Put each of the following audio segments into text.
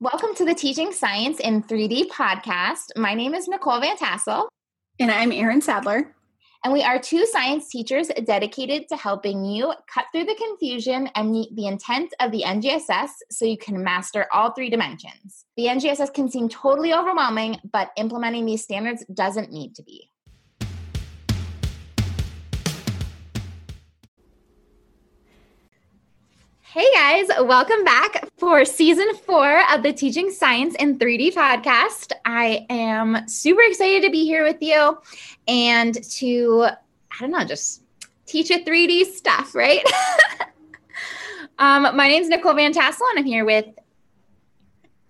Welcome to the Teaching Science in 3D podcast. My name is Nicole Van Tassel. And I'm Erin Sadler. And we are two science teachers dedicated to helping you cut through the confusion and meet the intent of the NGSS so you can master all three dimensions. The NGSS can seem totally overwhelming, but implementing these standards doesn't need to be. Hey guys, welcome back for season four of the Teaching Science in 3D podcast. I am super excited to be here with you and to, I don't know, just teach a 3D stuff, right? um, my name is Nicole Van Tassel and I'm here with.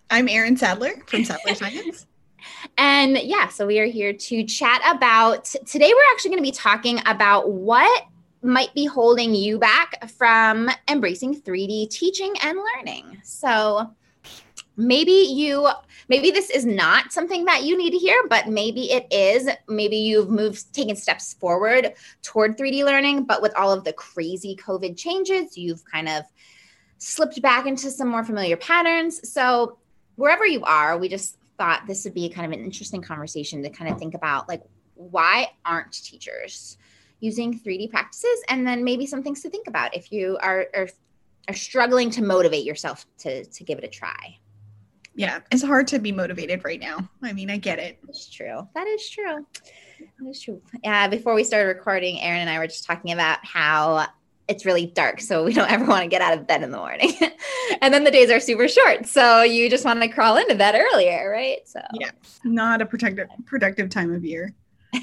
I'm Erin Sadler from Sadler Science. and yeah, so we are here to chat about, today we're actually going to be talking about what might be holding you back from embracing 3D teaching and learning. So maybe you maybe this is not something that you need to hear but maybe it is maybe you've moved taken steps forward toward 3d learning but with all of the crazy covid changes you've kind of slipped back into some more familiar patterns so wherever you are we just thought this would be kind of an interesting conversation to kind of think about like why aren't teachers using 3D practices, and then maybe some things to think about if you are, are, are struggling to motivate yourself to, to give it a try. Yeah, it's hard to be motivated right now. I mean, I get it. It's true. That is true. That is true. Uh, before we started recording, Erin and I were just talking about how it's really dark, so we don't ever want to get out of bed in the morning. and then the days are super short, so you just want to crawl into bed earlier, right? So yeah, not a productive productive time of year.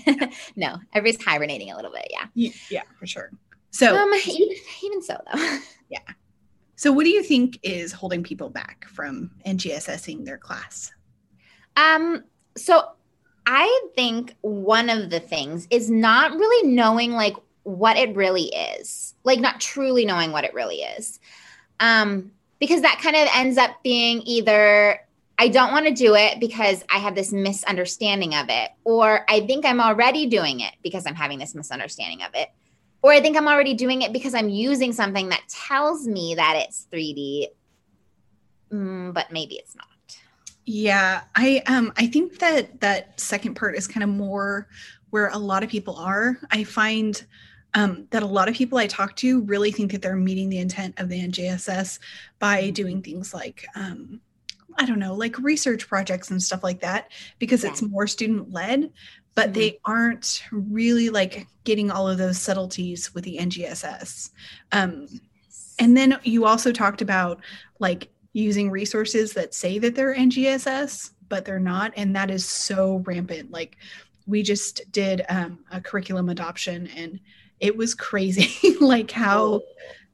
no, everybody's hibernating a little bit. Yeah. Yeah, for sure. So, um, even, even so, though. yeah. So, what do you think is holding people back from NGSSing their class? Um, so I think one of the things is not really knowing like what it really is, like not truly knowing what it really is. Um, because that kind of ends up being either I don't want to do it because I have this misunderstanding of it, or I think I'm already doing it because I'm having this misunderstanding of it, or I think I'm already doing it because I'm using something that tells me that it's 3D, mm, but maybe it's not. Yeah, I um I think that that second part is kind of more where a lot of people are. I find um, that a lot of people I talk to really think that they're meeting the intent of the NGSS by doing things like um, I don't know, like research projects and stuff like that because yeah. it's more student led, but mm-hmm. they aren't really like getting all of those subtleties with the NGSS. Um, and then you also talked about like using resources that say that they're NGSS, but they're not. And that is so rampant. Like we just did um, a curriculum adoption and it was crazy, like how.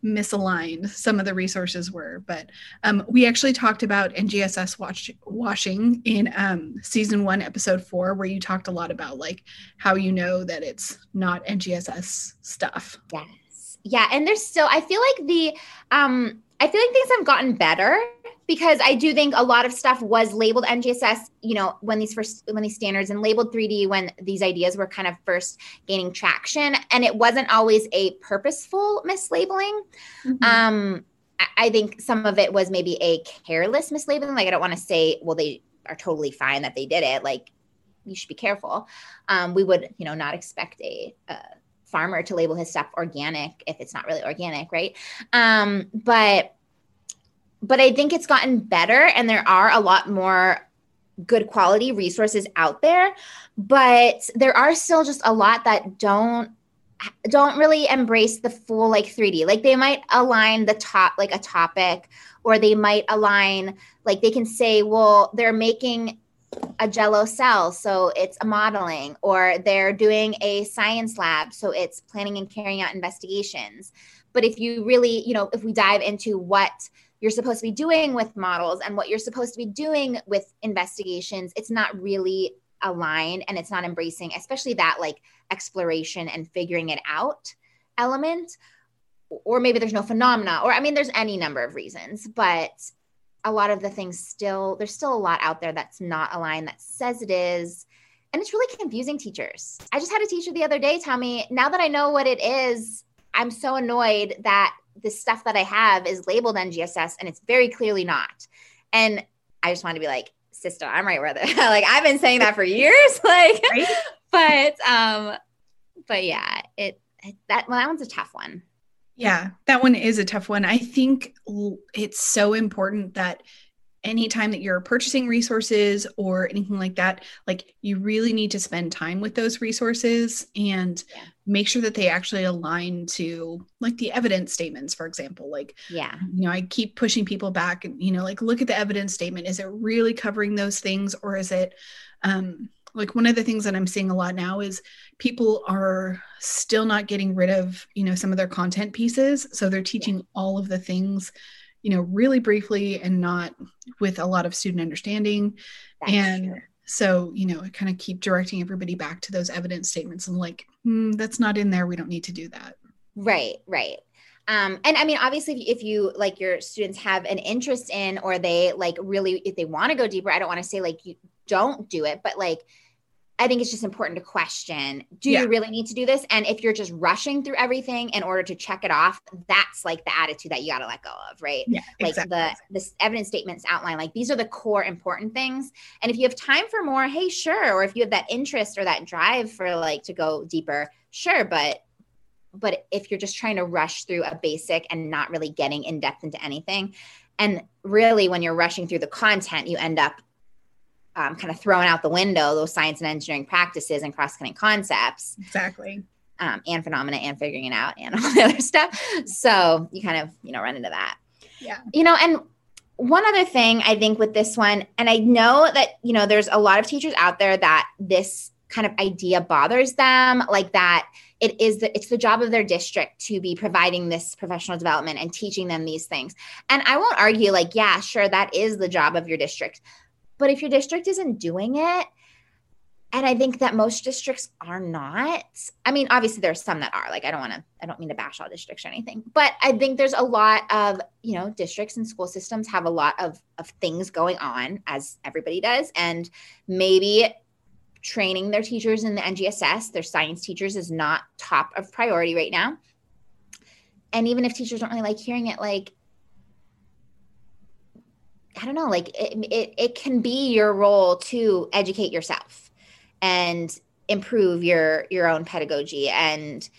Misaligned some of the resources were. But um, we actually talked about NGSS watch, washing in um, season one, episode four, where you talked a lot about like how you know that it's not NGSS stuff. Yes. Yeah. And there's still, I feel like the, um, I feel like things have gotten better because I do think a lot of stuff was labeled NGSS, you know, when these first when these standards and labeled 3D when these ideas were kind of first gaining traction, and it wasn't always a purposeful mislabeling. Mm-hmm. Um, I, I think some of it was maybe a careless mislabeling. Like I don't want to say, well, they are totally fine that they did it. Like you should be careful. Um, we would, you know, not expect a, a farmer to label his stuff organic if it's not really organic, right? Um, but but I think it's gotten better and there are a lot more good quality resources out there, but there are still just a lot that don't don't really embrace the full like 3D. Like they might align the top like a topic or they might align like they can say, well, they're making a jello cell so it's a modeling or they're doing a science lab so it's planning and carrying out investigations. But if you really you know if we dive into what you're supposed to be doing with models and what you're supposed to be doing with investigations it's not really aligned and it's not embracing especially that like exploration and figuring it out element. Or maybe there's no phenomena or i mean there's any number of reasons but a lot of the things still there's still a lot out there that's not aligned that says it is and it's really confusing teachers. I just had a teacher the other day tell me now that i know what it is i'm so annoyed that the stuff that i have is labeled ngss and it's very clearly not. And i just want to be like sister i'm right where like i've been saying that for years. Like right? but um but yeah it, it that well that one's a tough one yeah, that one is a tough one. I think it's so important that anytime that you're purchasing resources or anything like that, like you really need to spend time with those resources and yeah. make sure that they actually align to like the evidence statements, for example. Like, yeah, you know, I keep pushing people back and, you know, like look at the evidence statement. Is it really covering those things or is it, um, like one of the things that i'm seeing a lot now is people are still not getting rid of you know some of their content pieces. So they're teaching yeah. all of the things you know really briefly and not with a lot of student understanding. That's and true. so you know kind of keep directing everybody back to those evidence statements and like mm, that's not in there. We don't need to do that. Right right. Um, and I mean, obviously, if you like your students have an interest in, or they like really, if they want to go deeper, I don't want to say like you don't do it, but like I think it's just important to question do yeah. you really need to do this? And if you're just rushing through everything in order to check it off, that's like the attitude that you got to let go of, right? Yeah, like exactly. the the evidence statements outline like these are the core important things. And if you have time for more, hey, sure. Or if you have that interest or that drive for like to go deeper, sure. But but if you're just trying to rush through a basic and not really getting in depth into anything, and really when you're rushing through the content, you end up um, kind of throwing out the window those science and engineering practices and cross cutting concepts. Exactly. Um, and phenomena and figuring it out and all the other stuff. So you kind of, you know, run into that. Yeah. You know, and one other thing I think with this one, and I know that, you know, there's a lot of teachers out there that this kind of idea bothers them, like that it is the, it's the job of their district to be providing this professional development and teaching them these things. And I won't argue like, yeah, sure, that is the job of your district. But if your district isn't doing it, and I think that most districts are not. I mean, obviously there's some that are. Like I don't want to I don't mean to bash all districts or anything. But I think there's a lot of, you know, districts and school systems have a lot of of things going on as everybody does and maybe training their teachers in the NGSS, their science teachers is not top of priority right now. And even if teachers don't really like hearing it like I don't know, like it, it, it can be your role to educate yourself and improve your your own pedagogy and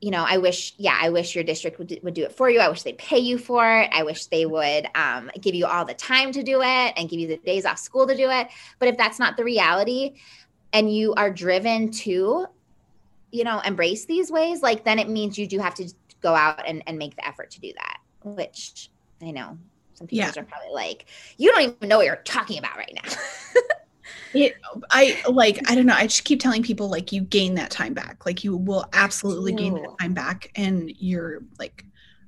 you know i wish yeah i wish your district would, would do it for you. I wish they'd pay you for it. I wish they would um, give you all the time to do it and give you the days off school to do it. But if that's not the reality and you are driven to you know embrace these ways like then it means you do have to go out and, and make the effort to do that which I know some people yeah. are probably like, you don't even know what you're talking about right now. it, I like, I don't know. I just keep telling people like you gain that time back. Like you will absolutely gain that time back. And you're like,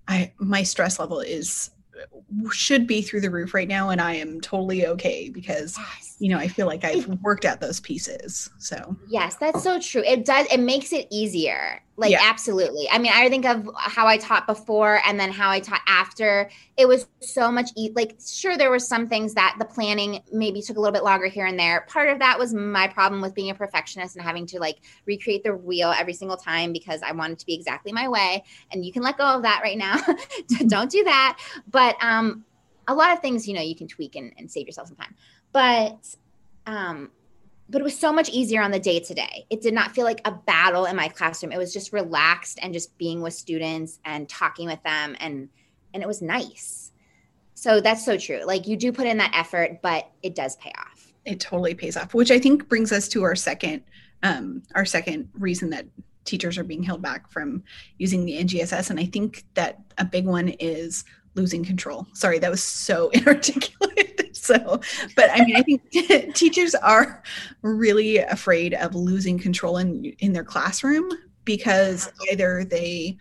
I, my stress level is uh, should be through the roof right now and i am totally okay because yes. you know i feel like i've worked at those pieces so yes that's so true it does it makes it easier like yeah. absolutely. I mean i think of how i taught before and then how i taught after. It was so much e- like sure there were some things that the planning maybe took a little bit longer here and there. Part of that was my problem with being a perfectionist and having to like recreate the wheel every single time because i wanted to be exactly my way. And you can let go of that right now. Don't do that. But um a lot of things you know you can tweak and, and save yourself some time. But um but it was so much easier on the day to day. It did not feel like a battle in my classroom. It was just relaxed and just being with students and talking with them and and it was nice. So that's so true. Like you do put in that effort, but it does pay off. It totally pays off, which I think brings us to our second um, our second reason that teachers are being held back from using the NGSS. And I think that a big one is losing control. Sorry, that was so inarticulate. so, but I mean, I think teachers are really afraid of losing control in in their classroom because either they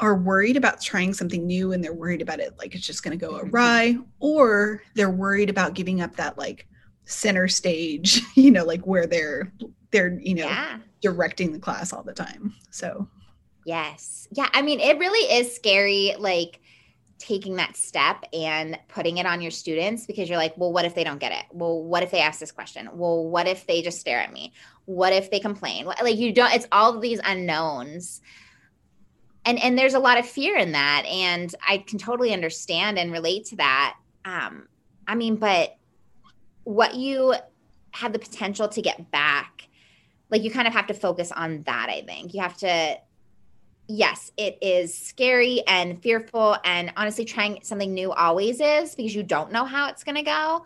are worried about trying something new and they're worried about it like it's just going to go mm-hmm. awry or they're worried about giving up that like center stage you know like where they're they're you know yeah. directing the class all the time so yes yeah i mean it really is scary like taking that step and putting it on your students because you're like well what if they don't get it? Well what if they ask this question? Well what if they just stare at me? What if they complain? Like you don't it's all these unknowns. And and there's a lot of fear in that and i can totally understand and relate to that. Um i mean but what you have the potential to get back like you kind of have to focus on that i think. You have to yes it is scary and fearful and honestly trying something new always is because you don't know how it's going to go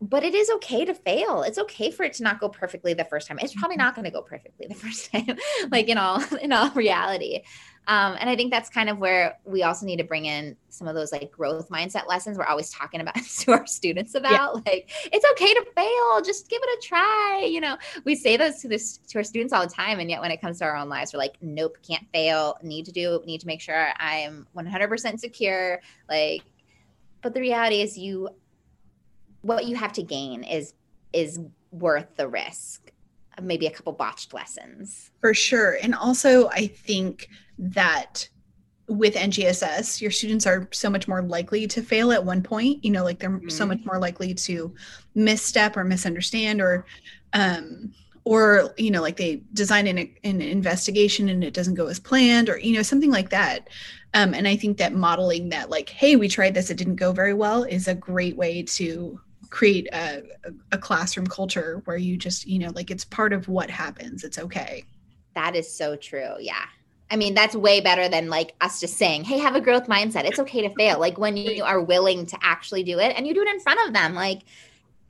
but it is okay to fail. It's okay for it to not go perfectly the first time. It's probably mm-hmm. not going to go perfectly the first time, like in all in all reality. Um, and I think that's kind of where we also need to bring in some of those like growth mindset lessons we're always talking about to our students about. Yeah. Like it's okay to fail, just give it a try. You know, we say those to this to our students all the time, and yet when it comes to our own lives, we're like, nope, can't fail. Need to do. Need to make sure I'm 100% secure. Like, but the reality is, you what you have to gain is is worth the risk of maybe a couple botched lessons for sure and also i think that with ngss your students are so much more likely to fail at one point you know like they're mm-hmm. so much more likely to misstep or misunderstand or um or you know like they design an, an investigation and it doesn't go as planned or you know something like that. Um, and i think that modeling that like hey we tried this it didn't go very well is a great way to create a, a classroom culture where you just you know like it's part of what happens. It's okay. That is so true. Yeah I mean, that's way better than like us just saying, hey, have a growth mindset. It's okay to fail. Like when you are willing to actually do it and you do it in front of them. Like,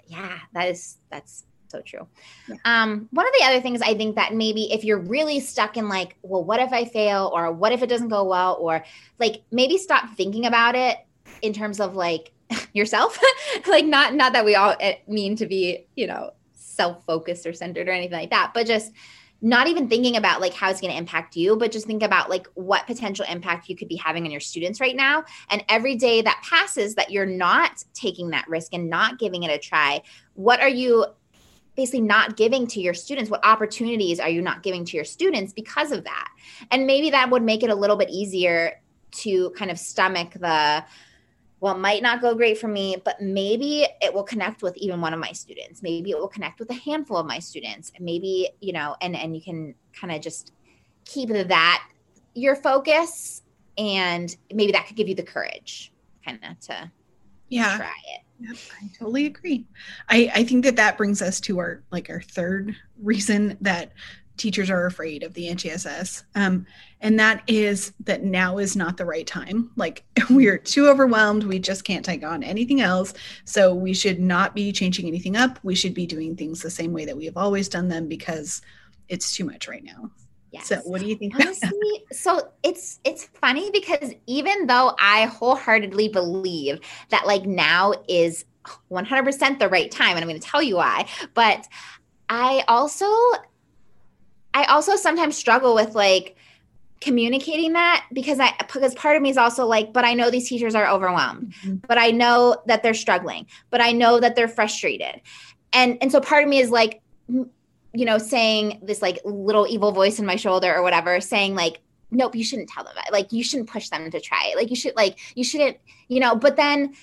yeah, that is, that's so true. Yeah. Um, one of the other things I think that maybe if you're really stuck in like, well, what if I fail? Or what if it doesn't go well? Or like maybe stop thinking about it in terms of like, yourself like not not that we all eh, mean to be you know self-focused or centered or anything like that but just not even thinking about like how it's going to impact you but just think about like what potential impact you could be having on your students right now. And every day that passes that you're not taking that risk and not giving it a try what are you basically not giving to your students? What opportunities are you not giving to your students because of that? And maybe that would make it a little bit easier to kind of stomach the well, it might not go great for me, but maybe it will connect with even one of my students. Maybe it will connect with a handful of my students. Maybe, you know, and and you can kind of just keep that your focus and maybe that could give you the courage kind of to yeah try it Yep, I totally agree. I, I think that that brings us to our like our third reason that teachers are afraid of the NGSS. Um, and that is that now is not the right time. Like we are too overwhelmed. We just can't take on anything else. So we should not be changing anything up. We should be doing things the same way that we have always done them because it's too much right now. Yes. So what do you think? Honestly, so it's it's funny because even though I wholeheartedly believe that like now is 100% the right time and I'm going to tell you why, but I also I also sometimes struggle with like communicating that because I because part of me is also like, but I know these teachers are overwhelmed, mm-hmm. but I know that they're struggling, but I know that they're frustrated. And and so part of me is like you know saying this like little evil voice in my shoulder or whatever saying like nope you shouldn't tell them that. Like you shouldn't push them to try. It like you should like you shouldn't you know. But then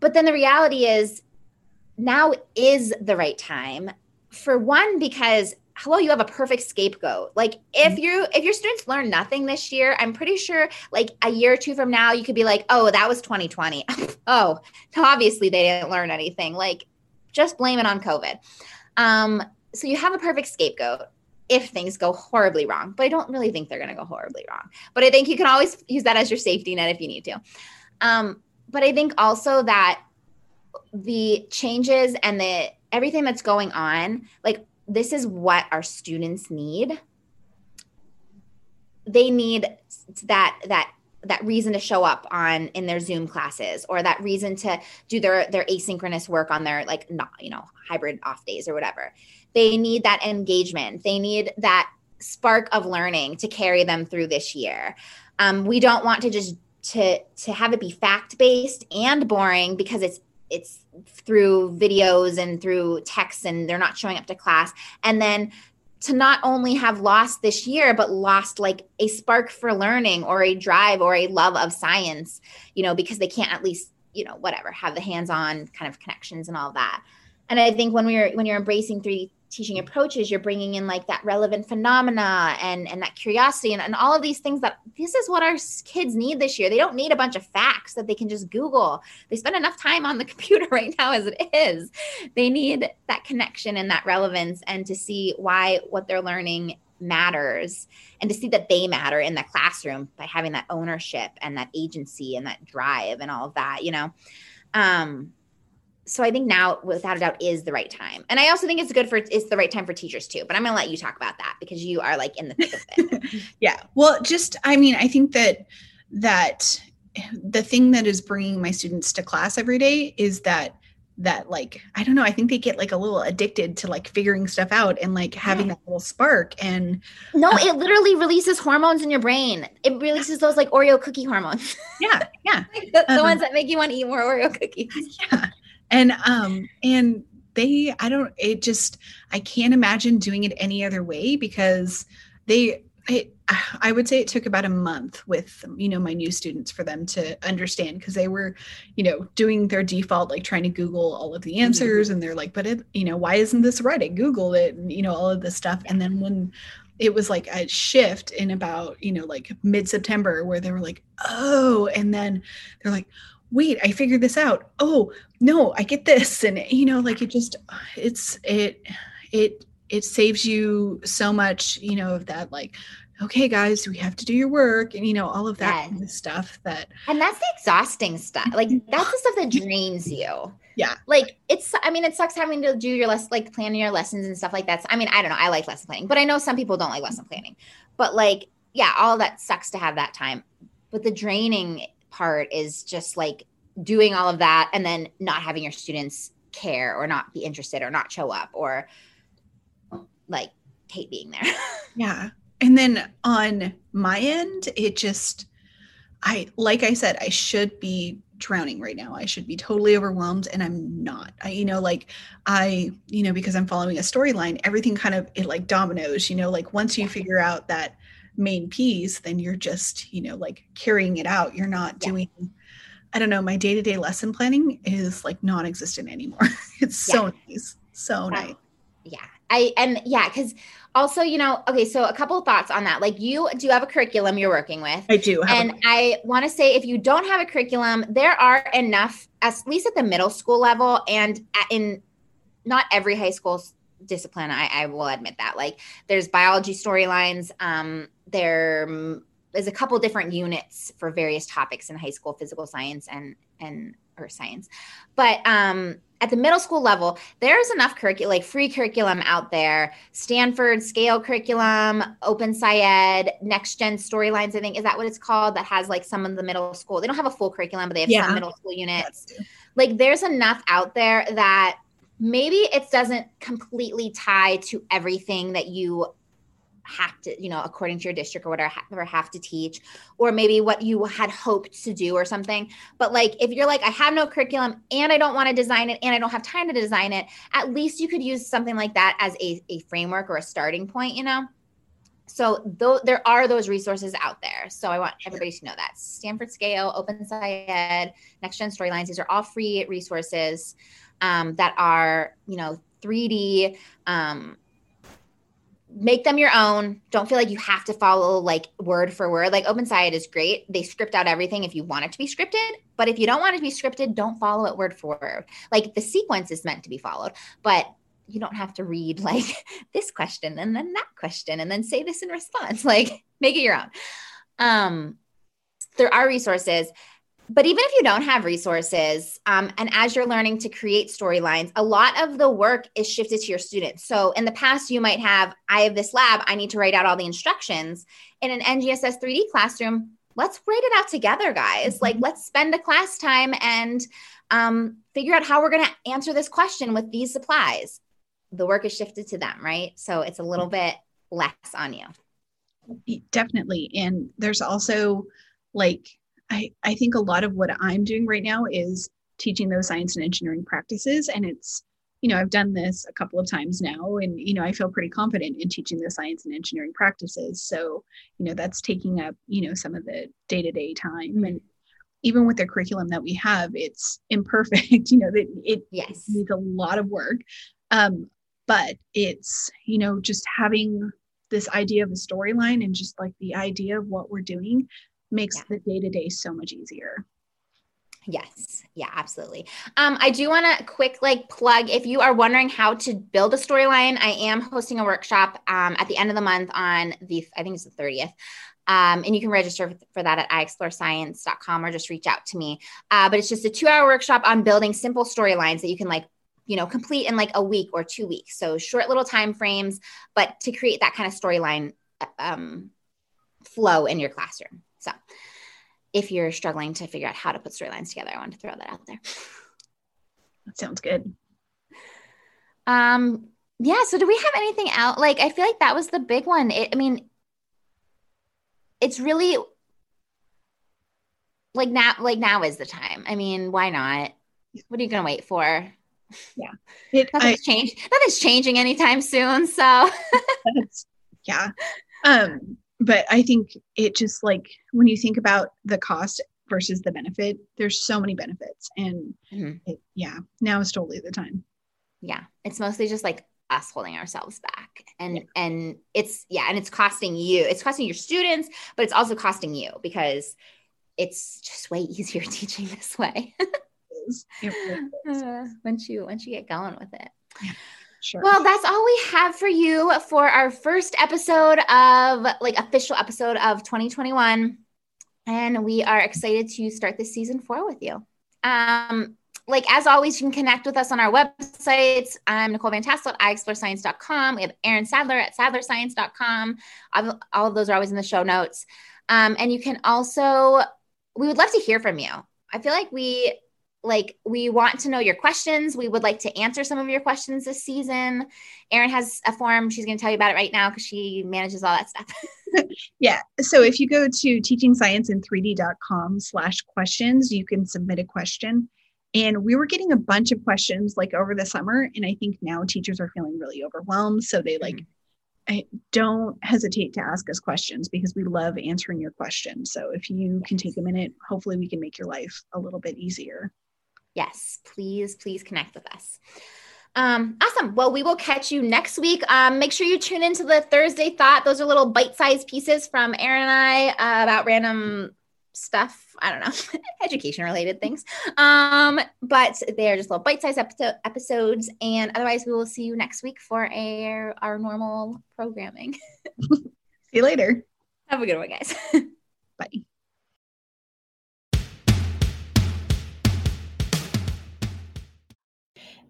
but then the reality is now is the right time for one because hello you have a perfect scapegoat. Like if mm-hmm. you if your students learn nothing this year i'm pretty sure like a year or two from now you could be like oh that was 2020 oh obviously they didn't learn anything. Like just blame it on covid. Um so you have a perfect scapegoat if things go horribly wrong but i don't really think they're going to go horribly wrong. But i think you can always use that as your safety net if you need to. Um but i think also that the changes and the everything that's going on like this is what our students need. They need that that that reason to show up on in their zoom classes or that reason to do their their asynchronous work on their like not you know hybrid off days or whatever. They need that engagement. They need that spark of learning to carry them through this year. Um, we don't want to just to to have it be fact based and boring because it's it's through videos and through texts and they're not showing up to class. And then to not only have lost this year but lost like a spark for learning or a drive or a love of science you know because they can't at least you know whatever have the hands-on kind of connections and all that. And i think when we're when you're embracing 3d teaching approaches you're bringing in like that relevant phenomena and and that curiosity and, and all of these things that this is what our kids need this year. They don't need a bunch of facts that they can just google. They spend enough time on the computer right now as it is. They need that connection and that relevance and to see why what they're learning matters and to see that they matter in the classroom by having that ownership and that agency and that drive and all of that you know? Um so I think now, without a doubt, is the right time. And I also think it's good for it's the right time for teachers too. But I'm going to let you talk about that because you are like in the thick of it. yeah. Well, just I mean, I think that that the thing that is bringing my students to class every day is that that like i don't know i think they get like a little addicted to like figuring stuff out and like having yeah. that little spark and no uh, it literally releases hormones in your brain it releases those like oreo cookie hormones yeah yeah the, the um, ones that make you want to eat more oreo cookies yeah and um and they i don't it just i can't imagine doing it any other way because they it, I would say it took about a month with you know my new students for them to understand because they were you know doing their default like trying to Google all of the mm-hmm. answers mm-hmm. and they're like but it you know why isn't this right I Googled it and you know all of this stuff and then when it was like a shift in about you know like mid September where they were like oh and then they're like wait i figured this out. Oh no i get this. And you know like it just it's it it it saves you so much you know of that like okay guys we have to do your work and you know all of that yes. kind of stuff that and that's the exhausting stuff. Like mm-hmm. that's the stuff that drains you. Yeah. Like it's i mean it sucks having to do your less like planning your lessons and stuff like that. So, i mean i don't know. I like lesson planning but i know some people don't like lesson planning. But like yeah all that sucks to have that time. But the draining part is just like doing all of that and then not having your students care or not be interested or not show up or like hate being there. yeah. And then on my end, it just, I, like I said, I should be drowning right now. I should be totally overwhelmed and I'm not. I, you know, like I, you know, because I'm following a storyline, everything kind of, it like dominoes, you know, like once you figure out that main piece, then you're just, you know, like carrying it out. You're not yeah. doing, I don't know, my day to day lesson planning is like non existent anymore. it's yeah. so nice. So nice. Yeah. I, and yeah, because also, you know, okay, so a couple of thoughts on that. Like you do have a curriculum you're working with. I do. And I want to say if you don't have a curriculum, there are enough, at least at the middle school level and in not every high school discipline, I, I will admit that. Like there's biology storylines, um, there is a couple different units for various topics in high school, physical science and and or science. But um at the middle school level, there's enough curriculum, like free curriculum out there. Stanford scale curriculum, Open SciEd, Next Gen Storylines, I think, is that what it's called? That has like some of the middle school. They don't have a full curriculum, but they have yeah. some middle school units. Like there's enough out there that maybe it doesn't completely tie to everything that you have to, you know, according to your district or whatever, have to teach, or maybe what you had hoped to do or something. But like, if you're like, I have no curriculum and I don't want to design it and I don't have time to design it, at least you could use something like that as a, a framework or a starting point, you know? So though there are those resources out there. So I want everybody to know that Stanford Scale, Open SciEd, Next Gen Storylines, these are all free resources um, that are, you know, 3D, um, make them your own. Don't feel like you have to follow like word for word. Like Open SciEd is great. They script out everything if you want it to be scripted. But if you don't want it to be scripted, don't follow it word for word. Like the sequence is meant to be followed, but you don't have to read like this question and then that question and then say this in response. Like make it your own. Um, there are resources but even if you don't have resources, um, and as you're learning to create storylines, a lot of the work is shifted to your students. So in the past, you might have, I have this lab, I need to write out all the instructions. In an NGSS 3D classroom, let's write it out together, guys. Like, mm-hmm. let's spend a class time and um, figure out how we're going to answer this question with these supplies. The work is shifted to them, right? So it's a little bit less on you. Definitely. And there's also like, I, I think a lot of what I'm doing right now is teaching those science and engineering practices. And it's, you know, I've done this a couple of times now, and, you know, I feel pretty confident in teaching the science and engineering practices. So, you know, that's taking up, you know, some of the day to day time. And even with the curriculum that we have, it's imperfect, you know, that it, yes. needs a lot of work. Um, but it's, you know, just having this idea of a storyline and just like the idea of what we're doing makes yeah. the day to day so much easier. Yes. Yeah, absolutely. Um, I do want to quick like plug if you are wondering how to build a storyline, I am hosting a workshop um, at the end of the month on the, I think it's the 30th. Um, and you can register for that at iexplorescience.com or just reach out to me. Uh, but it's just a two hour workshop on building simple storylines that you can like you know complete in like a week or two weeks so short little time frames but to create that kind of storyline um, flow in your classroom so if you're struggling to figure out how to put storylines together, I want to throw that out there. That sounds good. Um, yeah. So do we have anything out? Like, I feel like that was the big one. It, I mean, it's really like now, like now is the time. I mean, why not? What are you going to wait for? Yeah. It, nothing's I, changed. Nothing's changing anytime soon. So yeah. Um, but I think it just like when you think about the cost versus the benefit, there's so many benefits. And mm-hmm. it, yeah, now is totally the time. Yeah. It's mostly just like us holding ourselves back. And yeah. and it's yeah, and it's costing you, it's costing your students, but it's also costing you because it's just way easier teaching this way. it is. It really is. Uh, once you once you get going with it. Yeah. Sure. Well, that's all we have for you for our first episode of like official episode of 2021. And we are excited to start this season four with you. Um, like as always, you can connect with us on our websites. I'm Nicole Van Tassel at iexplorescience.com. We have Erin Sadler at sadlerscience.com. All, of those are always in the show notes. Um, and you can also, we would love to hear from you. I feel like we like we want to know your questions. We would like to answer some of your questions this season. Erin has a form. She's going to tell you about it right now because she manages all that stuff. yeah. So if you go to teachingscience3d.com slash questions, you can submit a question. And we were getting a bunch of questions like over the summer. And I think now teachers are feeling really overwhelmed. So they like, mm-hmm. Don't hesitate to ask us questions because we love answering your questions. So if you can take a minute, hopefully we can make your life a little bit easier yes, please, please connect with us. Um, awesome. Well, we will catch you next week. Um, make sure you tune into the Thursday Thought. Those are little bite-sized pieces from Erin and I uh, about random stuff. I don't know, education related things. Um, but they're just little bite-sized episode, episodes. And otherwise, we will see you next week for a, our normal programming. see you later. Have a good one, guys. Bye.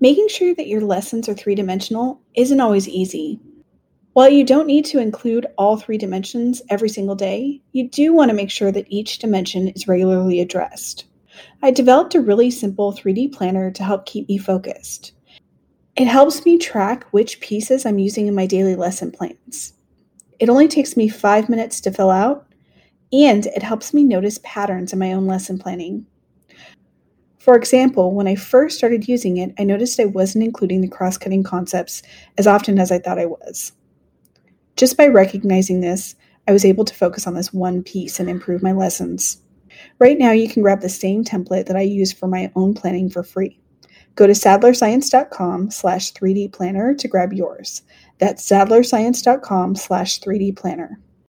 Making sure that your lessons are three dimensional isn't always easy. While you don't need to include all three dimensions every single day, you do want to make sure that each dimension is regularly addressed. I developed a really simple 3D planner to help keep me focused. It helps me track which pieces I'm using in my daily lesson plans. It only takes me five minutes to fill out, and it helps me notice patterns in my own lesson planning. For example, when I first started using it, I noticed I wasn't including the cross cutting concepts as often as I thought I was. Just by recognizing this, I was able to focus on this one piece and improve my lessons. Right now, you can grab the same template that I use for my own planning for free. Go to sadlerscience.com slash 3D planner to grab yours. That's sadlerscience.com slash 3D planner.